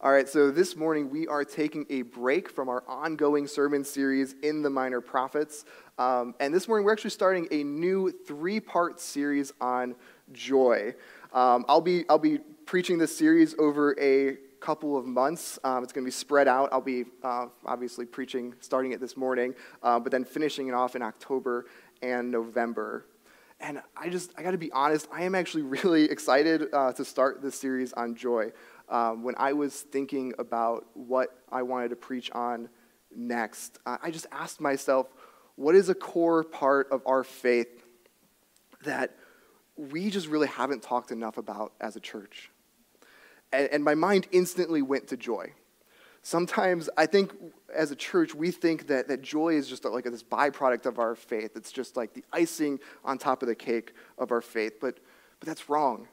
All right, so this morning we are taking a break from our ongoing sermon series in the Minor Prophets. Um, and this morning we're actually starting a new three part series on joy. Um, I'll, be, I'll be preaching this series over a couple of months. Um, it's going to be spread out. I'll be uh, obviously preaching starting it this morning, uh, but then finishing it off in October and November. And I just, I got to be honest, I am actually really excited uh, to start this series on joy um, when I was thinking about what I wanted to preach on next, I just asked myself, what is a core part of our faith that we just really haven't talked enough about as a church? And, and my mind instantly went to joy. Sometimes I think as a church, we think that, that joy is just like this byproduct of our faith. It's just like the icing on top of the cake of our faith. But, but that's wrong.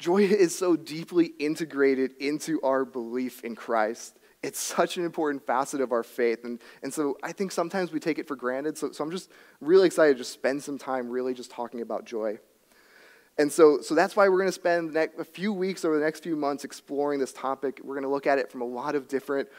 Joy is so deeply integrated into our belief in Christ. It's such an important facet of our faith. And, and so I think sometimes we take it for granted. So, so I'm just really excited to just spend some time really just talking about joy. And so, so that's why we're going to spend a few weeks over the next few months exploring this topic. We're going to look at it from a lot of different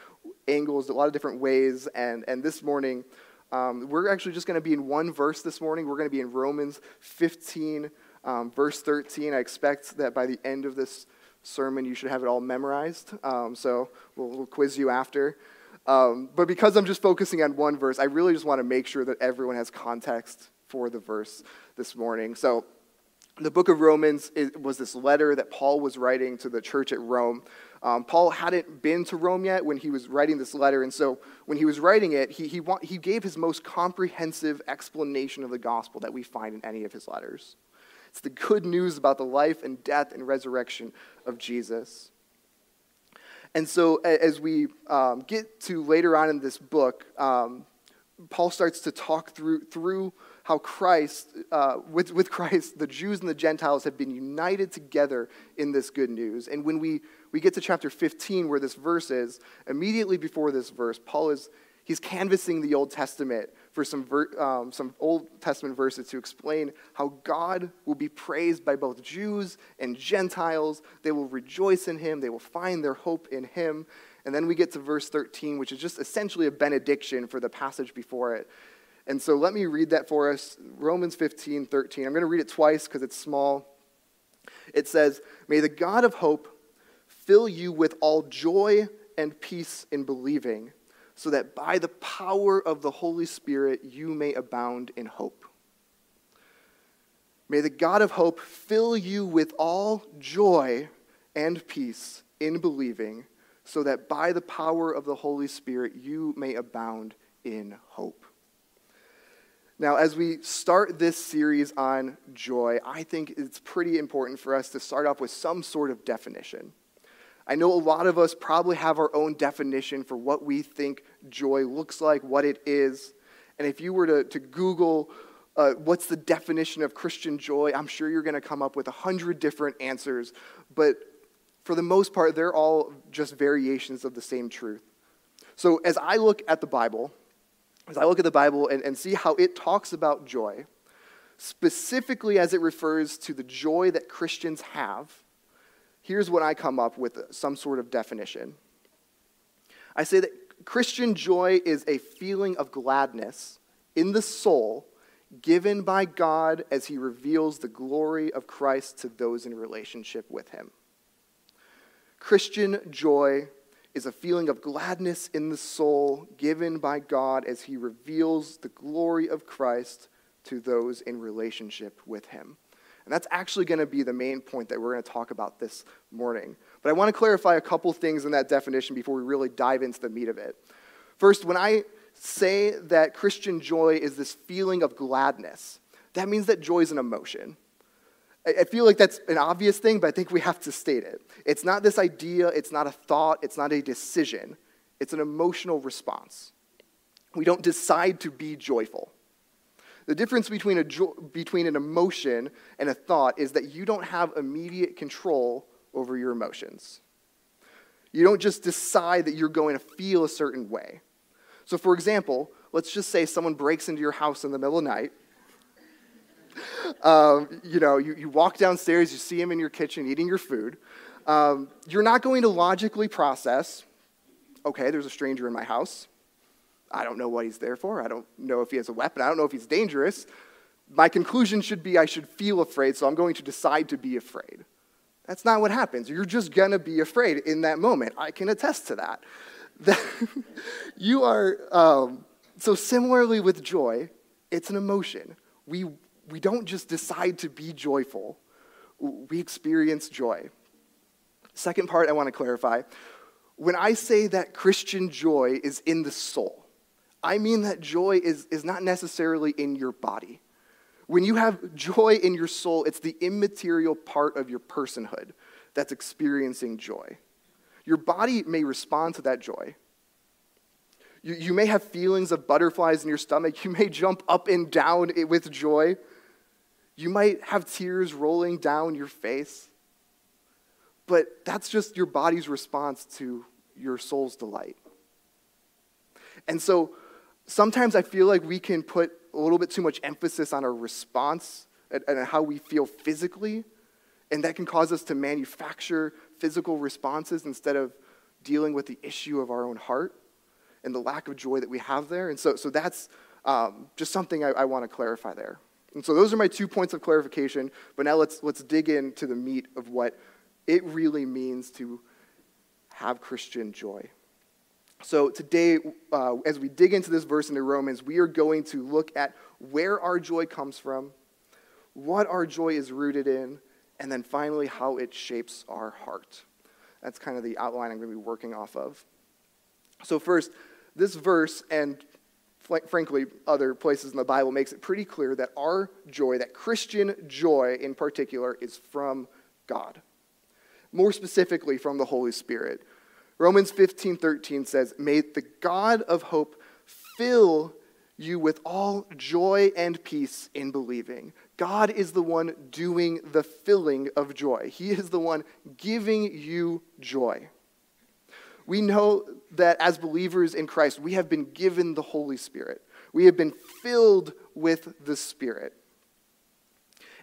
angles, a lot of different ways. And, and this morning, um, we're actually just going to be in one verse this morning. We're going to be in Romans 15, um, verse 13, I expect that by the end of this sermon, you should have it all memorized. Um, so we'll, we'll, quiz you after. Um, but because I'm just focusing on one verse, I really just want to make sure that everyone has context for the verse this morning. So the book of Romans was this letter that Paul was writing to the church at Rome. Um, Paul hadn't been to Rome yet when he was writing this letter, and so when he was writing it, he, he, he gave his most comprehensive explanation of the gospel that we find in any of his letters. It's the good news about the life and death and resurrection of Jesus. And so, as we um, get to later on in this book, um, Paul starts to talk through, through how Christ, uh, with, with Christ, the Jews and the Gentiles have been united together in this good news. And when we, we get to chapter 15, where this verse is, immediately before this verse, Paul is he's canvassing the Old Testament for some, ver- um, some Old Testament verses to explain how God will be praised by both Jews and Gentiles. They will rejoice in him, they will find their hope in him. And then we get to verse 13, which is just essentially a benediction for the passage before it. And so let me read that for us Romans 15, 13. I'm going to read it twice because it's small. It says, May the God of hope fill you with all joy and peace in believing so that by the power of the Holy Spirit you may abound in hope. May the God of hope fill you with all joy and peace in believing, so that by the power of the Holy Spirit you may abound in hope. Now, as we start this series on joy, I think it's pretty important for us to start off with some sort of definition. I know a lot of us probably have our own definition for what we think joy looks like, what it is. And if you were to, to Google uh, what's the definition of Christian joy, I'm sure you're going to come up with a hundred different answers. But for the most part, they're all just variations of the same truth. So as I look at the Bible, as I look at the Bible and, and see how it talks about joy, specifically as it refers to the joy that Christians have, here's what I come up with some sort of definition. I say that Christian joy is a feeling of gladness in the soul given by God as he reveals the glory of Christ to those in relationship with him. Christian joy is a feeling of gladness in the soul given by God as he reveals the glory of Christ to those in relationship with him. And that's actually going to be the main point that we're going to talk about this morning. But I want to clarify a couple things in that definition before we really dive into the meat of it. First, when I say that Christian joy is this feeling of gladness, that means that joy is an emotion. I feel like that's an obvious thing, but I think we have to state it. It's not this idea, it's not a thought, it's not a decision, it's an emotional response. We don't decide to be joyful. The difference between, a jo- between an emotion and a thought is that you don't have immediate control over your emotions. You don't just decide that you're going to feel a certain way. So, for example, let's just say someone breaks into your house in the middle of the night. Um, you know, you, you walk downstairs, you see him in your kitchen eating your food. Um, you're not going to logically process, okay, there's a stranger in my house. I don't know what he's there for. I don't know if he has a weapon. I don't know if he's dangerous. My conclusion should be I should feel afraid, so I'm going to decide to be afraid. That's not what happens. You're just going to be afraid in that moment. I can attest to that. you are, um, so similarly with joy, it's an emotion. We, we don't just decide to be joyful, we experience joy. Second part I want to clarify when I say that Christian joy is in the soul, I mean that joy is, is not necessarily in your body. When you have joy in your soul, it's the immaterial part of your personhood that's experiencing joy. Your body may respond to that joy. You, you may have feelings of butterflies in your stomach. You may jump up and down with joy. You might have tears rolling down your face. But that's just your body's response to your soul's delight. And so sometimes I feel like we can put a little bit too much emphasis on our response and, and how we feel physically, and that can cause us to manufacture physical responses instead of dealing with the issue of our own heart and the lack of joy that we have there. And so, so that's um, just something I, I want to clarify there. And so those are my two points of clarification. But now let's, let's dig into the meat of what it really means to have Christian joy. So, today, uh, as we dig into this verse in the Romans, we are going to look at where our joy comes from, what our joy is rooted in, and then finally, how it shapes our heart. That's kind of the outline I'm going to be working off of. So, first, this verse, and frankly, other places in the Bible, makes it pretty clear that our joy, that Christian joy in particular, is from God. More specifically, from the Holy Spirit. Romans 15 13 says, May the God of hope fill you with all joy and peace in believing. God is the one doing the filling of joy, He is the one giving you joy. We know that as believers in Christ, we have been given the Holy Spirit. We have been filled with the Spirit.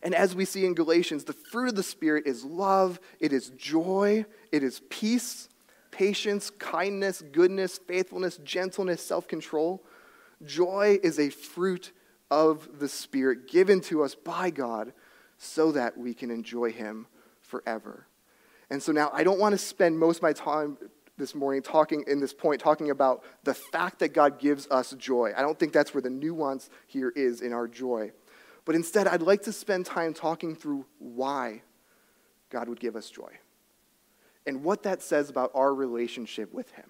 And as we see in Galatians, the fruit of the Spirit is love, it is joy, it is peace, patience, kindness, goodness, faithfulness, gentleness, self control. Joy is a fruit of the Spirit given to us by God so that we can enjoy Him forever. And so now I don't want to spend most of my time this morning talking in this point talking about the fact that God gives us joy. I don't think that's where the nuance here is in our joy. But instead, I'd like to spend time talking through why God would give us joy and what that says about our relationship with Him.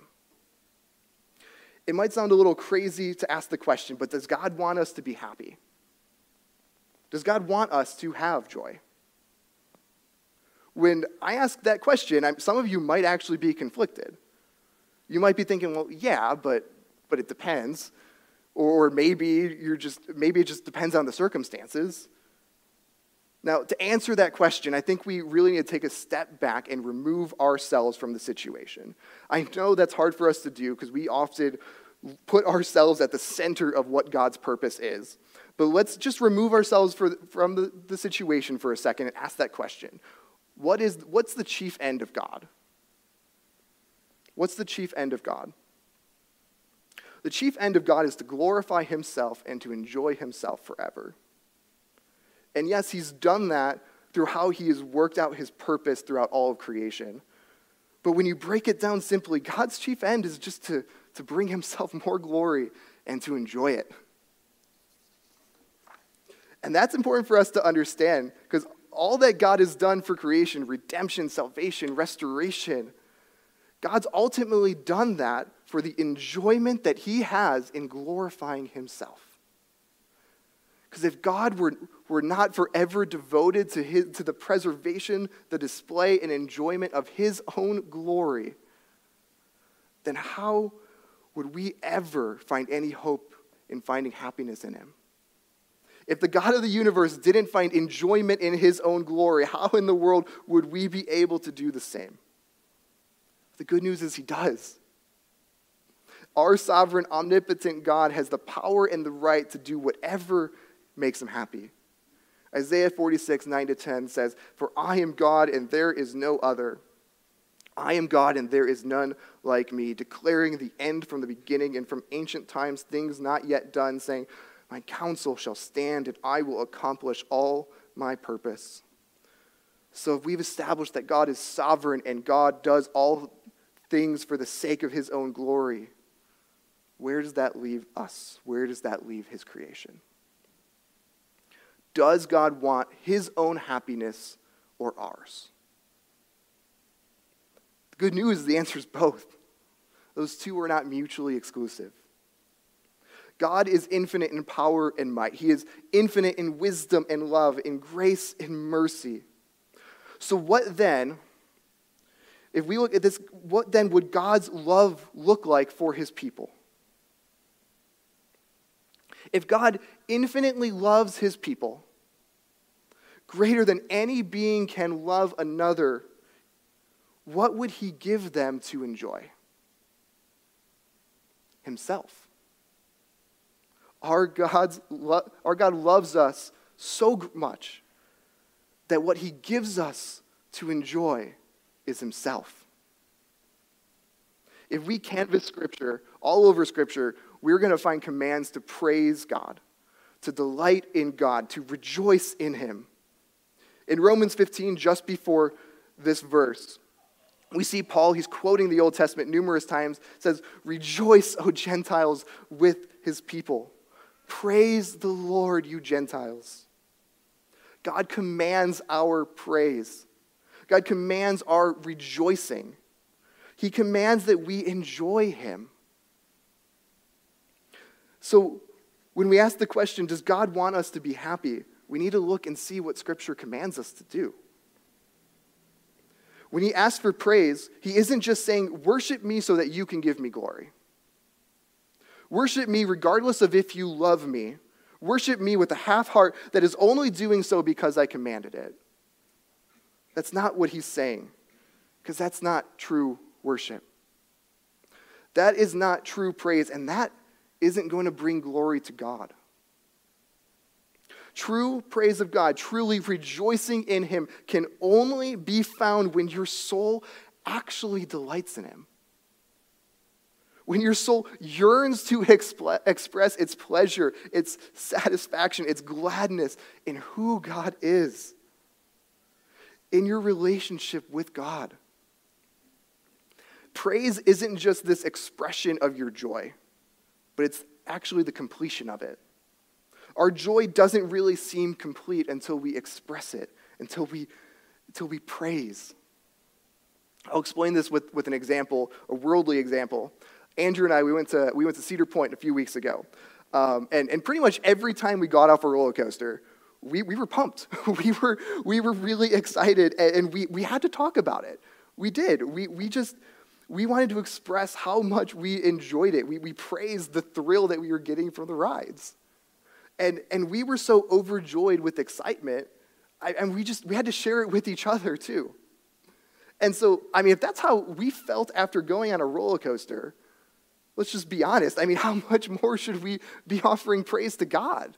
It might sound a little crazy to ask the question, but does God want us to be happy? Does God want us to have joy? When I ask that question, I'm, some of you might actually be conflicted. You might be thinking, well, yeah, but, but it depends. Or maybe you're just maybe it just depends on the circumstances. Now, to answer that question, I think we really need to take a step back and remove ourselves from the situation. I know that's hard for us to do because we often put ourselves at the center of what God's purpose is. But let's just remove ourselves for, from the, the situation for a second and ask that question what is, What's the chief end of God? What's the chief end of God? The chief end of God is to glorify Himself and to enjoy Himself forever. And yes, he's done that through how he has worked out his purpose throughout all of creation. But when you break it down simply, God's chief end is just to, to bring himself more glory and to enjoy it. And that's important for us to understand because all that God has done for creation redemption, salvation, restoration God's ultimately done that for the enjoyment that he has in glorifying himself. Because if God were, were not forever devoted to, his, to the preservation, the display, and enjoyment of his own glory, then how would we ever find any hope in finding happiness in him? If the God of the universe didn't find enjoyment in his own glory, how in the world would we be able to do the same? The good news is he does. Our sovereign, omnipotent God has the power and the right to do whatever makes him happy. Isaiah 46, 9 to 10 says, For I am God and there is no other. I am God and there is none like me, declaring the end from the beginning and from ancient times things not yet done, saying, My counsel shall stand and I will accomplish all my purpose. So if we've established that God is sovereign and God does all things for the sake of his own glory, where does that leave us? Where does that leave his creation? Does God want his own happiness or ours? The good news is the answer is both. Those two are not mutually exclusive. God is infinite in power and might. He is infinite in wisdom and love, in grace and mercy. So, what then, if we look at this, what then would God's love look like for his people? If God infinitely loves his people, greater than any being can love another, what would he give them to enjoy? Himself. Our, God's lo- our God loves us so much that what he gives us to enjoy is himself. If we canvass Scripture, all over Scripture, we're going to find commands to praise God, to delight in God, to rejoice in Him. In Romans 15, just before this verse, we see Paul, he's quoting the Old Testament numerous times, says, Rejoice, O Gentiles, with his people. Praise the Lord, you Gentiles. God commands our praise. God commands our rejoicing. He commands that we enjoy him. So, when we ask the question, does God want us to be happy? We need to look and see what Scripture commands us to do. When he asks for praise, he isn't just saying, Worship me so that you can give me glory. Worship me regardless of if you love me. Worship me with a half heart that is only doing so because I commanded it. That's not what he's saying, because that's not true worship. That is not true praise, and that isn't going to bring glory to God. True praise of God, truly rejoicing in Him, can only be found when your soul actually delights in Him. When your soul yearns to express its pleasure, its satisfaction, its gladness in who God is, in your relationship with God. Praise isn't just this expression of your joy but it's actually the completion of it. Our joy doesn't really seem complete until we express it, until we, until we praise. I'll explain this with, with an example, a worldly example. Andrew and I, we went to, we went to Cedar Point a few weeks ago. Um, and, and pretty much every time we got off a roller coaster, we, we were pumped. we, were, we were really excited, and, and we, we had to talk about it. We did. We, we just, we wanted to express how much we enjoyed it. We, we praised the thrill that we were getting from the rides. And, and we were so overjoyed with excitement, I, and we just we had to share it with each other too. And so, I mean, if that's how we felt after going on a roller coaster, let's just be honest. I mean, how much more should we be offering praise to God?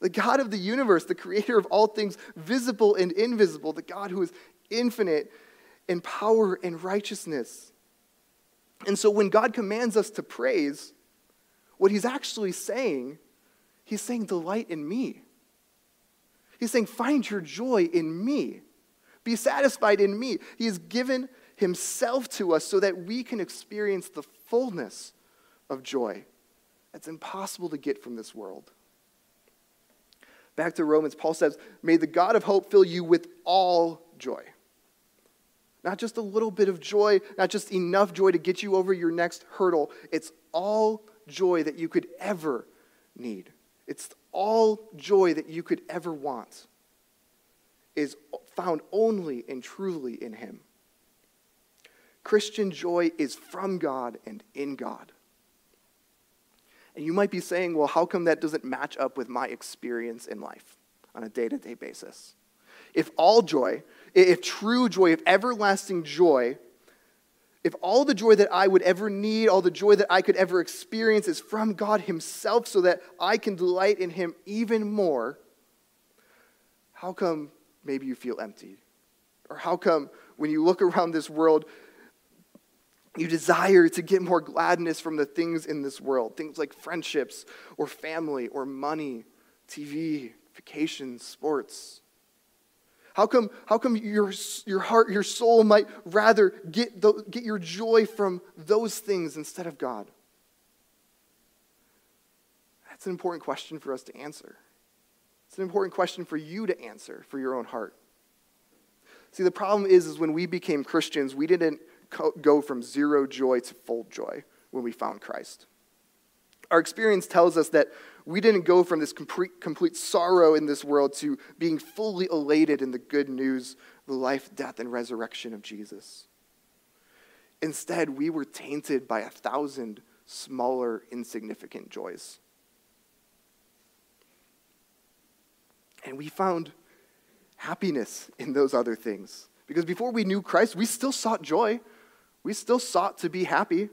The God of the universe, the creator of all things visible and invisible, the God who is infinite and power and righteousness. And so when God commands us to praise, what he's actually saying, he's saying, delight in me. He's saying, find your joy in me. Be satisfied in me. He has given himself to us so that we can experience the fullness of joy that's impossible to get from this world. Back to Romans, Paul says, May the God of hope fill you with all joy not just a little bit of joy, not just enough joy to get you over your next hurdle. It's all joy that you could ever need. It's all joy that you could ever want is found only and truly in Him. Christian joy is from God and in God. And you might be saying, well, how come that doesn't match up with my experience in life on a day to day basis? If all joy, if true joy, if everlasting joy, if all the joy that I would ever need, all the joy that I could ever experience is from God Himself so that I can delight in Him even more, how come maybe you feel empty? Or how come when you look around this world, you desire to get more gladness from the things in this world, things like friendships or family or money, TV, vacations, sports. How come, how come your, your heart, your soul might rather get, the, get your joy from those things instead of God? That's an important question for us to answer. It's an important question for you to answer for your own heart. See, the problem is, is when we became Christians, we didn't go from zero joy to full joy when we found Christ. Our experience tells us that we didn't go from this complete, complete sorrow in this world to being fully elated in the good news, the life, death, and resurrection of Jesus. Instead, we were tainted by a thousand smaller, insignificant joys. And we found happiness in those other things. Because before we knew Christ, we still sought joy. We still sought to be happy.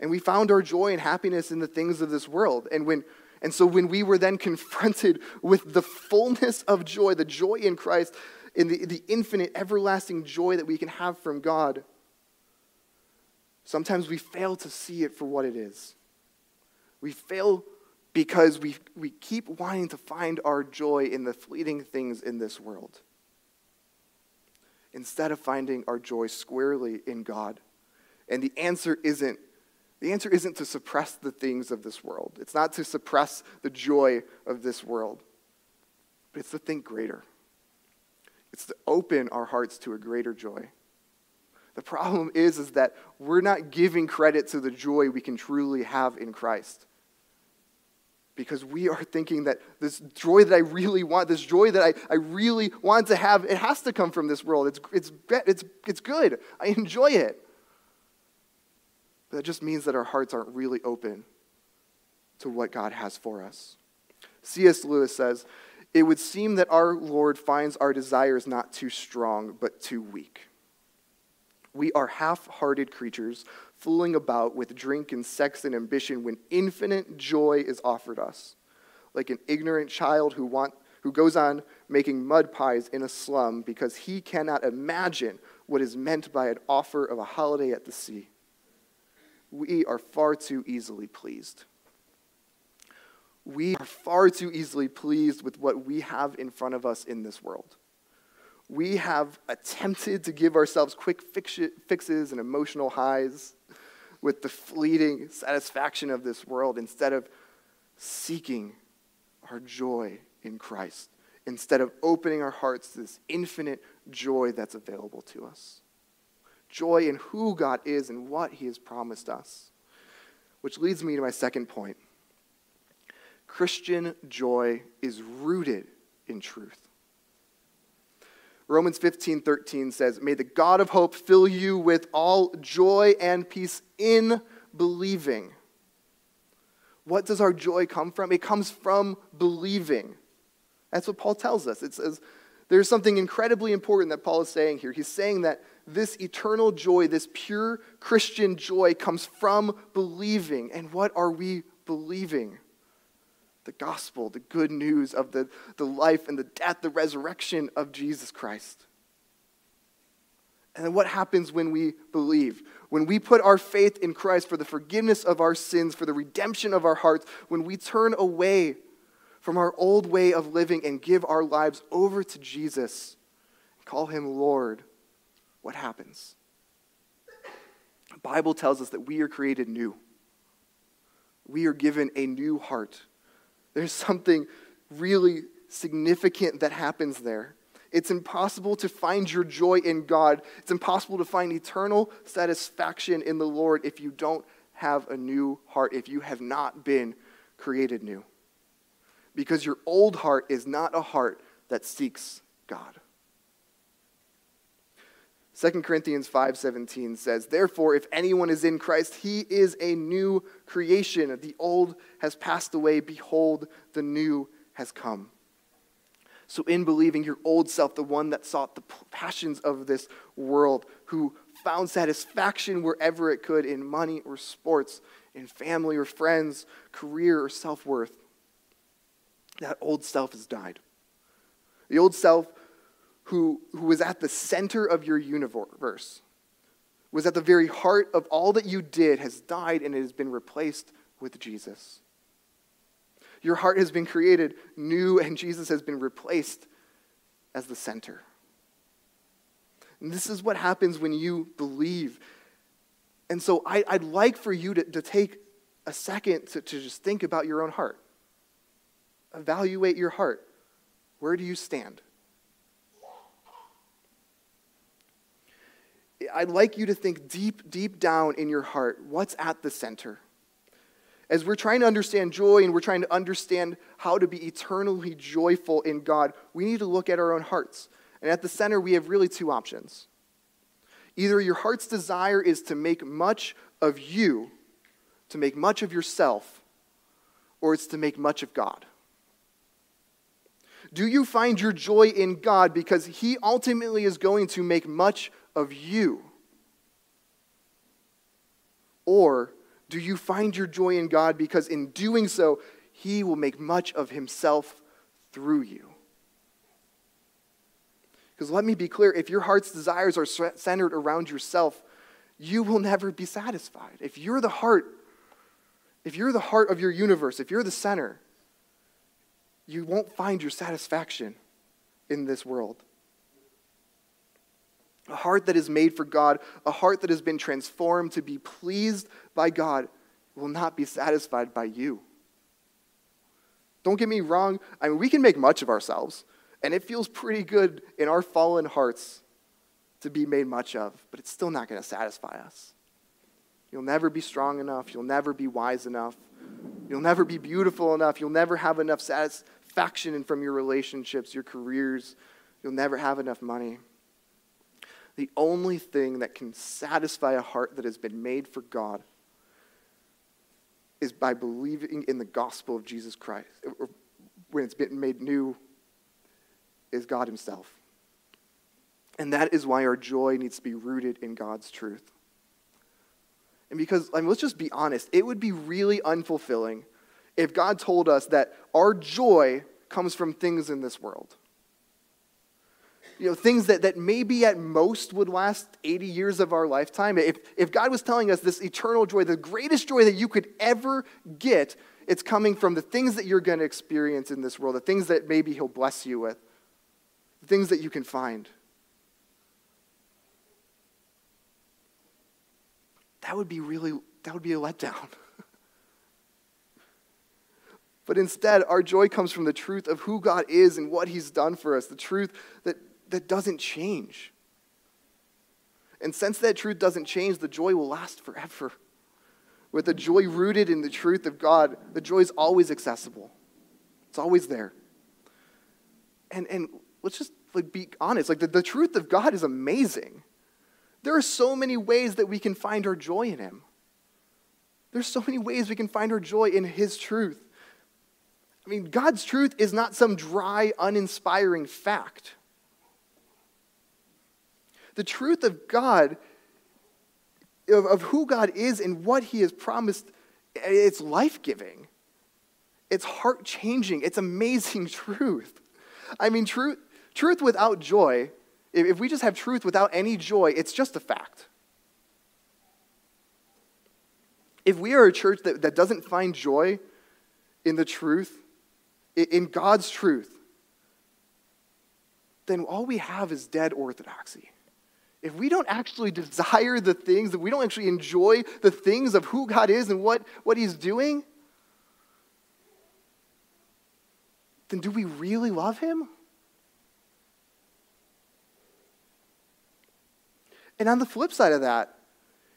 And we found our joy and happiness in the things of this world. And, when, and so when we were then confronted with the fullness of joy, the joy in Christ, in the, the infinite, everlasting joy that we can have from God, sometimes we fail to see it for what it is. We fail because we, we keep wanting to find our joy in the fleeting things in this world instead of finding our joy squarely in God. And the answer isn't the answer isn't to suppress the things of this world. It's not to suppress the joy of this world. But it's to think greater. It's to open our hearts to a greater joy. The problem is, is that we're not giving credit to the joy we can truly have in Christ because we are thinking that this joy that I really want, this joy that I, I really want to have, it has to come from this world. It's, it's, it's, it's good. I enjoy it. But that just means that our hearts aren't really open to what God has for us. C.S. Lewis says, It would seem that our Lord finds our desires not too strong, but too weak. We are half hearted creatures fooling about with drink and sex and ambition when infinite joy is offered us. Like an ignorant child who, want, who goes on making mud pies in a slum because he cannot imagine what is meant by an offer of a holiday at the sea. We are far too easily pleased. We are far too easily pleased with what we have in front of us in this world we have attempted to give ourselves quick fixes and emotional highs with the fleeting satisfaction of this world instead of seeking our joy in Christ, instead of opening our hearts to this infinite joy that's available to us. Joy in who God is and what He has promised us. Which leads me to my second point Christian joy is rooted in truth. Romans 15, 13 says, May the God of hope fill you with all joy and peace in believing. What does our joy come from? It comes from believing. That's what Paul tells us. It says there's something incredibly important that Paul is saying here. He's saying that this eternal joy, this pure Christian joy, comes from believing. And what are we believing? the gospel, the good news of the, the life and the death, the resurrection of Jesus Christ. And then what happens when we believe? When we put our faith in Christ for the forgiveness of our sins, for the redemption of our hearts, when we turn away from our old way of living and give our lives over to Jesus, call him Lord, what happens? The Bible tells us that we are created new. We are given a new heart. There's something really significant that happens there. It's impossible to find your joy in God. It's impossible to find eternal satisfaction in the Lord if you don't have a new heart, if you have not been created new. Because your old heart is not a heart that seeks God. 2 Corinthians 5:17 says, "Therefore if anyone is in Christ, he is a new creation. The old has passed away; behold, the new has come." So in believing your old self, the one that sought the passions of this world, who found satisfaction wherever it could in money or sports, in family or friends, career or self-worth, that old self has died. The old self who, who was at the center of your universe, was at the very heart of all that you did, has died and it has been replaced with Jesus. Your heart has been created new, and Jesus has been replaced as the center. And this is what happens when you believe. And so I, would like for you to, to take a second to, to just think about your own heart. Evaluate your heart. Where do you stand? I'd like you to think deep, deep down in your heart what's at the center? As we're trying to understand joy and we're trying to understand how to be eternally joyful in God, we need to look at our own hearts. And at the center, we have really two options. Either your heart's desire is to make much of you, to make much of yourself, or it's to make much of God. Do you find your joy in God because He ultimately is going to make much of you? Or do you find your joy in God because in doing so, He will make much of Himself through you? Because let me be clear if your heart's desires are centered around yourself, you will never be satisfied. If you're the heart, if you're the heart of your universe, if you're the center, you won't find your satisfaction in this world. A heart that is made for God, a heart that has been transformed to be pleased by God, will not be satisfied by you. Don't get me wrong. I mean, we can make much of ourselves, and it feels pretty good in our fallen hearts to be made much of, but it's still not going to satisfy us. You'll never be strong enough. You'll never be wise enough. You'll never be beautiful enough. You'll never have enough satisfaction from your relationships, your careers. You'll never have enough money. The only thing that can satisfy a heart that has been made for God is by believing in the gospel of Jesus Christ. When it's been made new, is God Himself. And that is why our joy needs to be rooted in God's truth. And because, I mean, let's just be honest, it would be really unfulfilling if God told us that our joy comes from things in this world you know, things that, that maybe at most would last 80 years of our lifetime, if, if God was telling us this eternal joy, the greatest joy that you could ever get, it's coming from the things that you're going to experience in this world, the things that maybe He'll bless you with, the things that you can find. That would be really, that would be a letdown. But instead, our joy comes from the truth of who God is and what He's done for us, the truth that that doesn't change. And since that truth doesn't change, the joy will last forever. With the joy rooted in the truth of God, the joy is always accessible. It's always there. And, and let's just like, be honest like the, the truth of God is amazing. There are so many ways that we can find our joy in Him. There's so many ways we can find our joy in His truth. I mean, God's truth is not some dry, uninspiring fact. The truth of God, of, of who God is and what He has promised, it's life giving. It's heart changing. It's amazing truth. I mean, truth, truth without joy, if, if we just have truth without any joy, it's just a fact. If we are a church that, that doesn't find joy in the truth, in God's truth, then all we have is dead orthodoxy if we don't actually desire the things, if we don't actually enjoy the things of who God is and what, what He's doing, then do we really love Him? And on the flip side of that,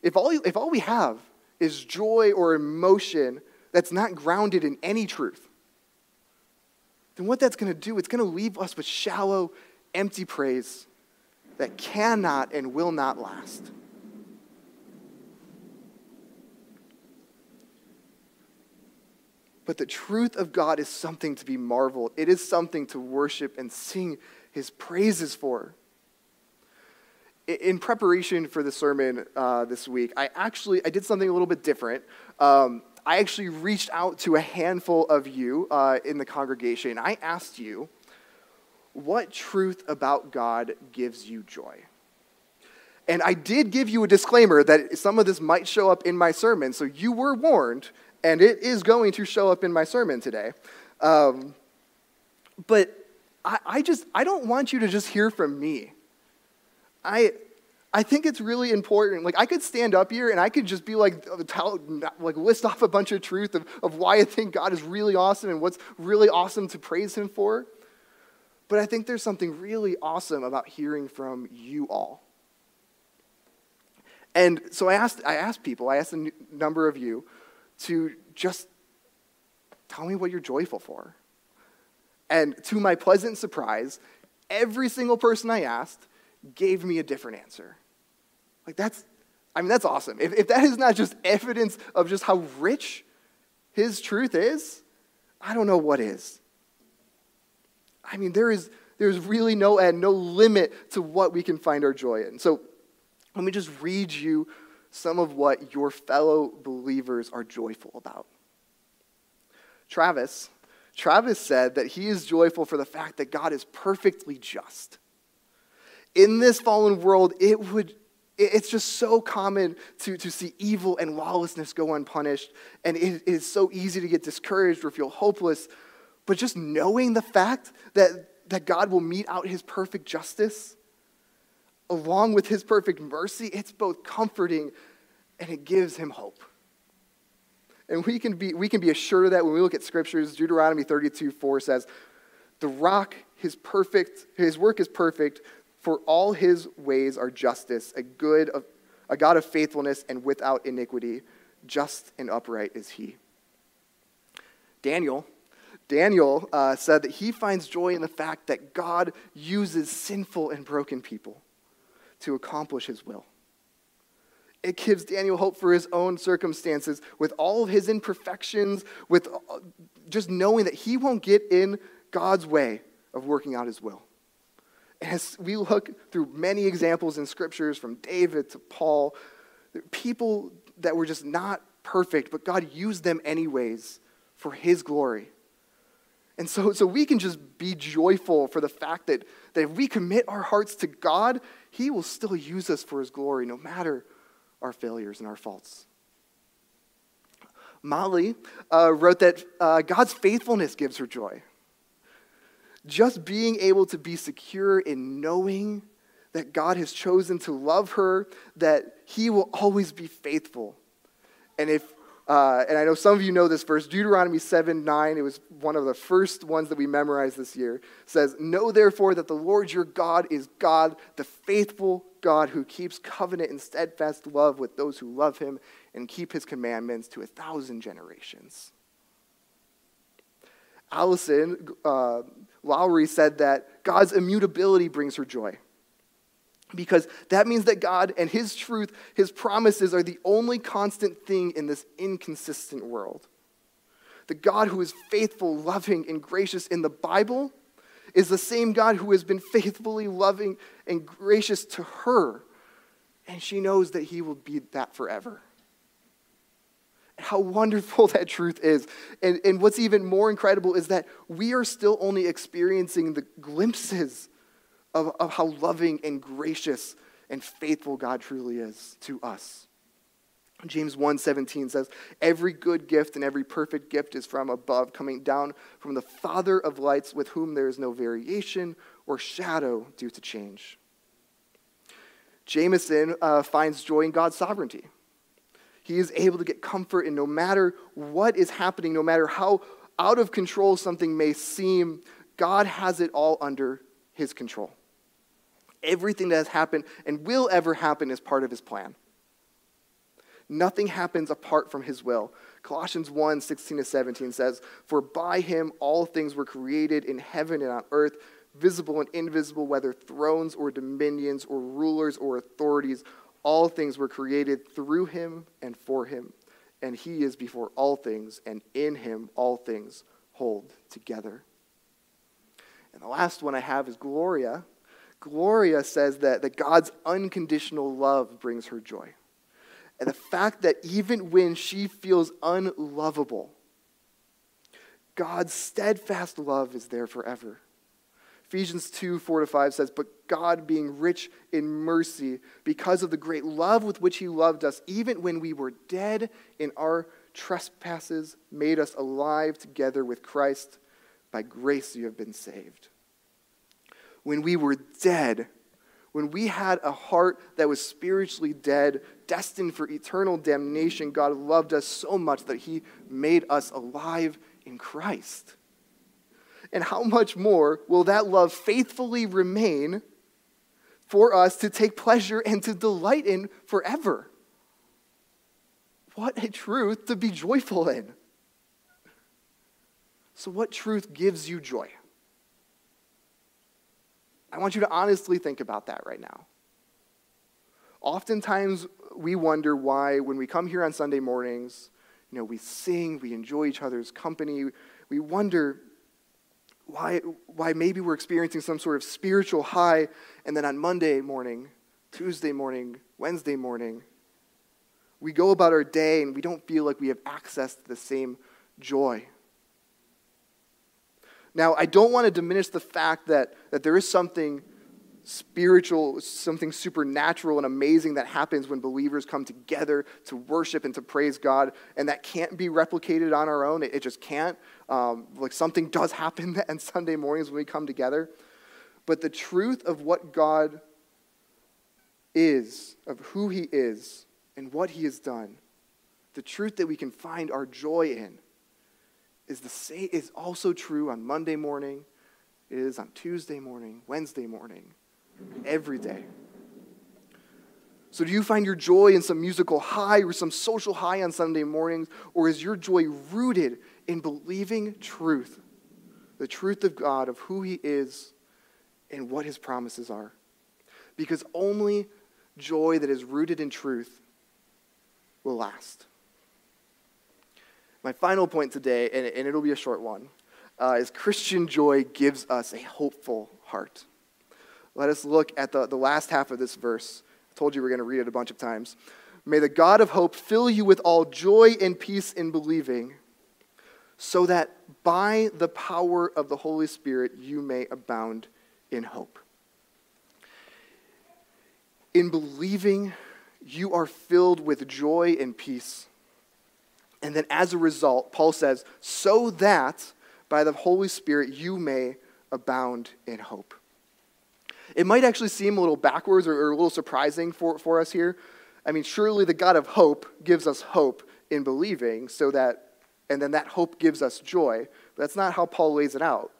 if all, if all we have is joy or emotion that's not grounded in any truth, then what that's going to do, it's going to leave us with shallow, empty praise that cannot and will not last. But the truth of God is something to be marveled. It is something to worship and sing his praises for. In preparation for the sermon uh, this week, I actually I did something a little bit different. Um, I actually reached out to a handful of you uh, in the congregation. I asked you, what truth about God gives you joy? And I did give you a disclaimer that some of this might show up in my sermon, so you were warned, and it is going to show up in my sermon today. Um, but I, I just, I don't want you to just hear from me. I, I think it's really important. Like, I could stand up here and I could just be like, tell, like list off a bunch of truth of, of why I think God is really awesome and what's really awesome to praise Him for. But I think there's something really awesome about hearing from you all. And so I asked, I asked people, I asked a number of you to just tell me what you're joyful for. And to my pleasant surprise, every single person I asked gave me a different answer. Like, that's, I mean, that's awesome. If, if that is not just evidence of just how rich his truth is, I don't know what is. I mean, there is, there's really no end, no limit to what we can find our joy in. So let me just read you some of what your fellow believers are joyful about. Travis, Travis said that he is joyful for the fact that God is perfectly just. In this fallen world, it would it's just so common to, to see evil and lawlessness go unpunished, and it is so easy to get discouraged or feel hopeless. But just knowing the fact that, that God will mete out his perfect justice along with his perfect mercy, it's both comforting and it gives him hope. And we can be, we can be assured of that when we look at scriptures. Deuteronomy 32 4 says, The rock, his perfect, his work is perfect, for all his ways are justice, a good, a God of faithfulness and without iniquity. Just and upright is he. Daniel, Daniel uh, said that he finds joy in the fact that God uses sinful and broken people to accomplish his will. It gives Daniel hope for his own circumstances with all of his imperfections, with uh, just knowing that he won't get in God's way of working out his will. As we look through many examples in scriptures from David to Paul, people that were just not perfect, but God used them anyways for his glory. And so, so we can just be joyful for the fact that, that if we commit our hearts to God, He will still use us for His glory, no matter our failures and our faults. Molly uh, wrote that uh, God's faithfulness gives her joy. Just being able to be secure in knowing that God has chosen to love her, that He will always be faithful. And if uh, and I know some of you know this verse, Deuteronomy 7 9. It was one of the first ones that we memorized this year. says, Know therefore that the Lord your God is God, the faithful God who keeps covenant and steadfast love with those who love him and keep his commandments to a thousand generations. Allison uh, Lowry said that God's immutability brings her joy because that means that God and His truth, His promises are the only constant thing in this inconsistent world. The God who is faithful, loving, and gracious in the Bible is the same God who has been faithfully loving and gracious to her, and she knows that He will be that forever. How wonderful that truth is. And, and what's even more incredible is that we are still only experiencing the glimpses of, of how loving and gracious and faithful God truly is to us. James 1:17 says, "Every good gift and every perfect gift is from above, coming down from the Father of lights, with whom there is no variation or shadow due to change." Jameson uh, finds joy in God's sovereignty. He is able to get comfort in no matter what is happening, no matter how out of control something may seem, God has it all under his control. Everything that has happened and will ever happen is part of his plan. Nothing happens apart from his will. Colossians 1 16 to 17 says, For by him all things were created in heaven and on earth, visible and invisible, whether thrones or dominions or rulers or authorities. All things were created through him and for him. And he is before all things, and in him all things hold together. And the last one I have is Gloria. Gloria says that, that God's unconditional love brings her joy. And the fact that even when she feels unlovable, God's steadfast love is there forever. Ephesians 2 4 to 5 says, But God, being rich in mercy, because of the great love with which He loved us, even when we were dead in our trespasses, made us alive together with Christ. By grace you have been saved. When we were dead, when we had a heart that was spiritually dead, destined for eternal damnation, God loved us so much that He made us alive in Christ. And how much more will that love faithfully remain for us to take pleasure and to delight in forever? What a truth to be joyful in. So, what truth gives you joy? I want you to honestly think about that right now. Oftentimes, we wonder why, when we come here on Sunday mornings, you know, we sing, we enjoy each other's company, we wonder why, why maybe we're experiencing some sort of spiritual high, and then on Monday morning, Tuesday morning, Wednesday morning, we go about our day and we don't feel like we have access to the same joy. Now, I don't want to diminish the fact that, that there is something spiritual, something supernatural and amazing that happens when believers come together to worship and to praise God, and that can't be replicated on our own. It, it just can't. Um, like something does happen on Sunday mornings when we come together. But the truth of what God is, of who He is, and what He has done, the truth that we can find our joy in, is, the same, is also true on Monday morning, is on Tuesday morning, Wednesday morning, every day. So, do you find your joy in some musical high or some social high on Sunday mornings, or is your joy rooted in believing truth, the truth of God, of who He is and what His promises are? Because only joy that is rooted in truth will last. My final point today, and, and it'll be a short one, uh, is Christian joy gives us a hopeful heart. Let us look at the, the last half of this verse. I told you we are going to read it a bunch of times. May the God of hope fill you with all joy and peace in believing, so that by the power of the Holy Spirit you may abound in hope. In believing, you are filled with joy and peace. And then as a result, Paul says, so that by the Holy Spirit you may abound in hope. It might actually seem a little backwards or, a little surprising for, for us here. I mean, surely the God of hope gives us hope in believing, so that, and then that hope gives us joy. But that's not how Paul lays it out.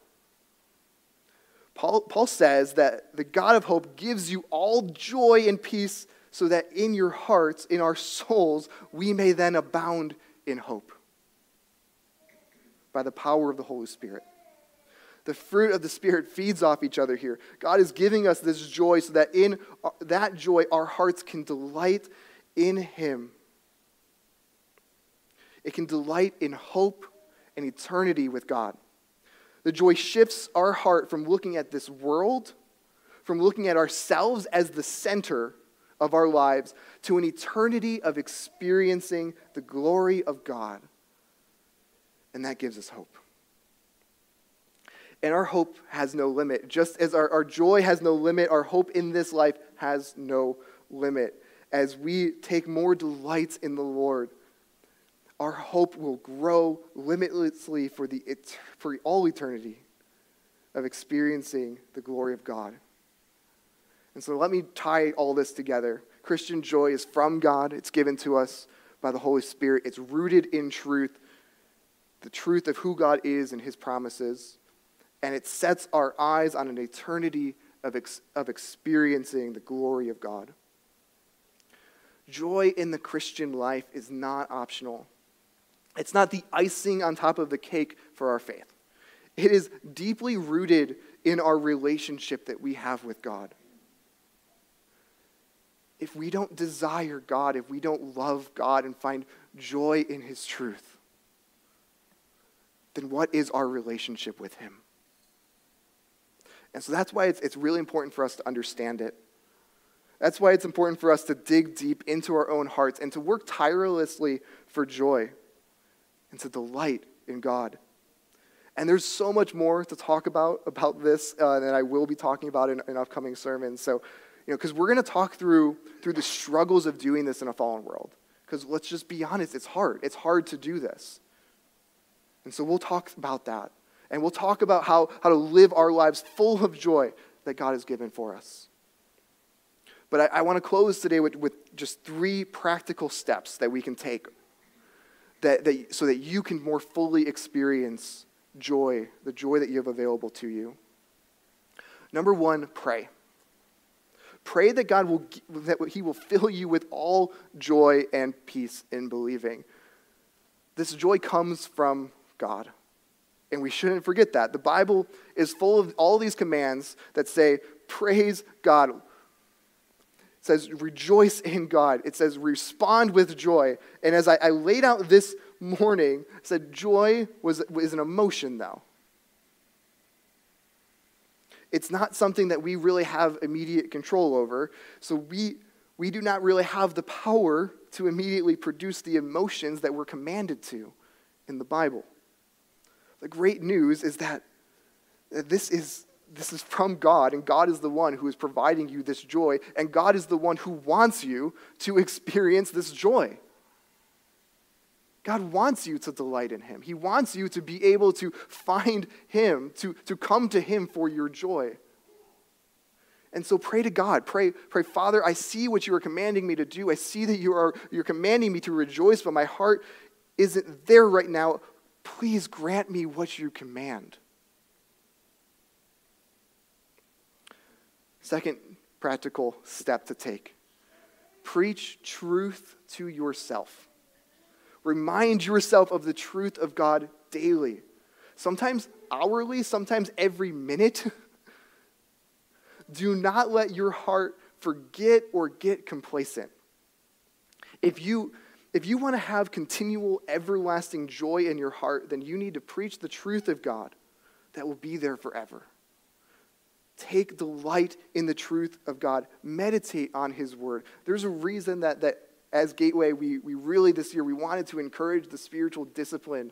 Paul, Paul says that the God of hope gives you all joy and peace so that in your hearts, in our souls, we may then abound in hope by the power of the Holy Spirit. The fruit of the Spirit feeds off each other here. God is giving us this joy so that in that joy our hearts can delight in Him. It can delight in hope and eternity with God. The joy shifts our heart from looking at this world, from looking at ourselves as the center of our lives to an eternity of experiencing the glory of God. And that gives us hope. And our hope has no limit. Just as our, our joy has no limit, our hope in this life has no limit. As we take more delights in the Lord, our hope will grow limitlessly for, the, for all eternity of experiencing the glory of God. And so let me tie all this together. Christian joy is from God, it's given to us by the Holy Spirit, it's rooted in truth, the truth of who God is and his promises, and it sets our eyes on an eternity of, ex- of experiencing the glory of God. Joy in the Christian life is not optional. It's not the icing on top of the cake for our faith. It is deeply rooted in our relationship that we have with God if we don't desire God, if we don't love God and find joy in His truth, then what is our relationship with Him? And so that's why it's, it's really important for us to understand it. That's why it's important for us to dig deep into our own hearts and to work tirelessly for joy and to delight in God. And there's so much more to talk about about this uh, that I will be talking about in, in upcoming sermons. So, you know, because we're going to talk through through the struggles of doing this in a fallen world. Because let's just be honest, it's hard. It's hard to do this. And so we'll talk about that. And we'll talk about how, how to live our lives full of joy that God has given for us. But I, I want to close today with, with just three practical steps that we can take that, that, so that you can more fully experience joy, the joy that you have available to you. Number one, pray. Pray that God will that He will fill you with all joy and peace in believing. This joy comes from God. And we shouldn't forget that. The Bible is full of all these commands that say, praise God. It says, rejoice in God. It says, respond with joy. And as I, I laid out this morning, said, joy was, was an emotion, though. It's not something that we really have immediate control over. So we, we do not really have the power to immediately produce the emotions that we're commanded to in the Bible. The great news is that this is, this is from God, and God is the one who is providing you this joy, and God is the one who wants you to experience this joy. God wants you to delight in Him. He wants you to be able to find Him, to, to come to Him for your joy. And so pray to God. Pray, pray, Father, I see what you are commanding me to do. I see that you are you're commanding me to rejoice, but my heart isn't there right now. Please grant me what you command. Second practical step to take preach truth to yourself. Remind yourself of the truth of God daily. Sometimes hourly, sometimes every minute. Do not let your heart forget or get complacent. If you if you want to have continual, everlasting joy in your heart, then you need to preach the truth of God that will be there forever. Take delight in the truth of God. Meditate on His Word. There's a reason that, that as Gateway, we, we really this year, we wanted to encourage the spiritual discipline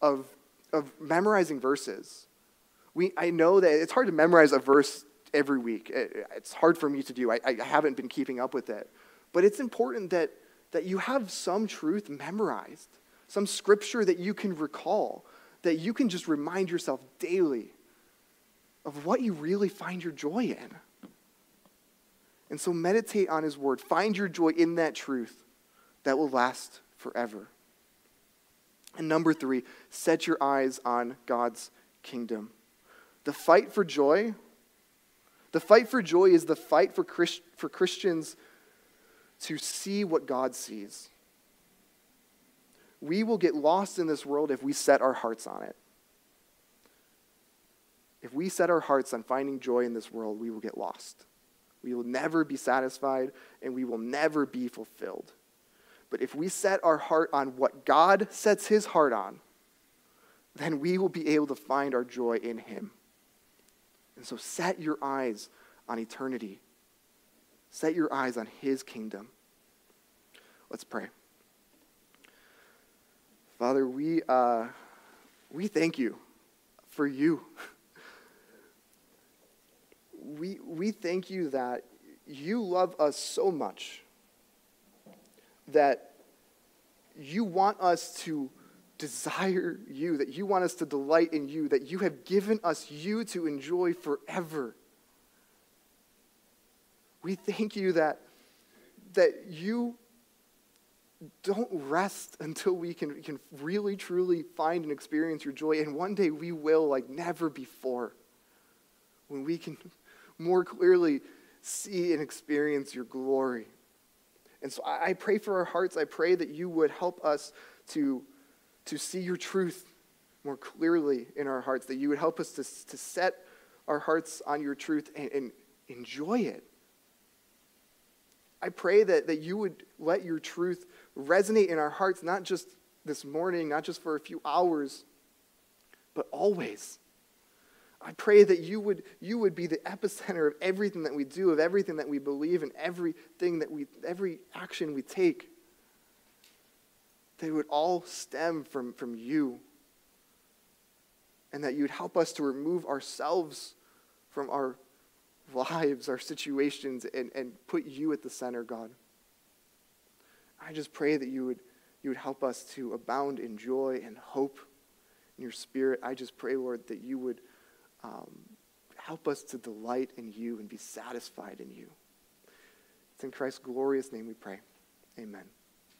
of, of memorizing verses. We, I know that it's hard to memorize a verse every week. It, it's hard for me to do. I, I haven't been keeping up with it. But it's important that that you have some truth memorized, some scripture that you can recall, that you can just remind yourself daily of what you really find your joy in. And so meditate on his word. Find your joy in that truth that will last forever. And number three, set your eyes on God's kingdom. The fight for joy, the fight for joy is the fight for, Christ, for Christians to see what God sees. We will get lost in this world if we set our hearts on it. If we set our hearts on finding joy in this world, we will get lost. We will never be satisfied and we will never be fulfilled. But if we set our heart on what God sets his heart on, then we will be able to find our joy in him. And so set your eyes on eternity Set your eyes on his kingdom. Let's pray. Father, we, uh, we thank you for you. We, we thank you that you love us so much that you want us to desire you, that you want us to delight in you, that you have given us you to enjoy forever. We thank you that, that you don't rest until we can, can really, truly find and experience your joy. And one day we will, like never before, when we can more clearly see and experience your glory. And so I pray for our hearts. I pray that you would help us to, to see your truth more clearly in our hearts, that you would help us to, to set our hearts on your truth and, and enjoy it. I pray that, that you would let your truth resonate in our hearts, not just this morning, not just for a few hours, but always. I pray that you would, you would be the epicenter of everything that we do, of everything that we believe, and everything that we, every action we take. They would all stem from, from you. and that you'd help us to remove ourselves from our lives, our situations, and, and put you at the center, God. I just pray that you would, you would help us to abound in joy and hope in your spirit. I just pray, Lord, that you would um, help us to delight in you and be satisfied in you. It's in Christ's glorious name we pray. Amen.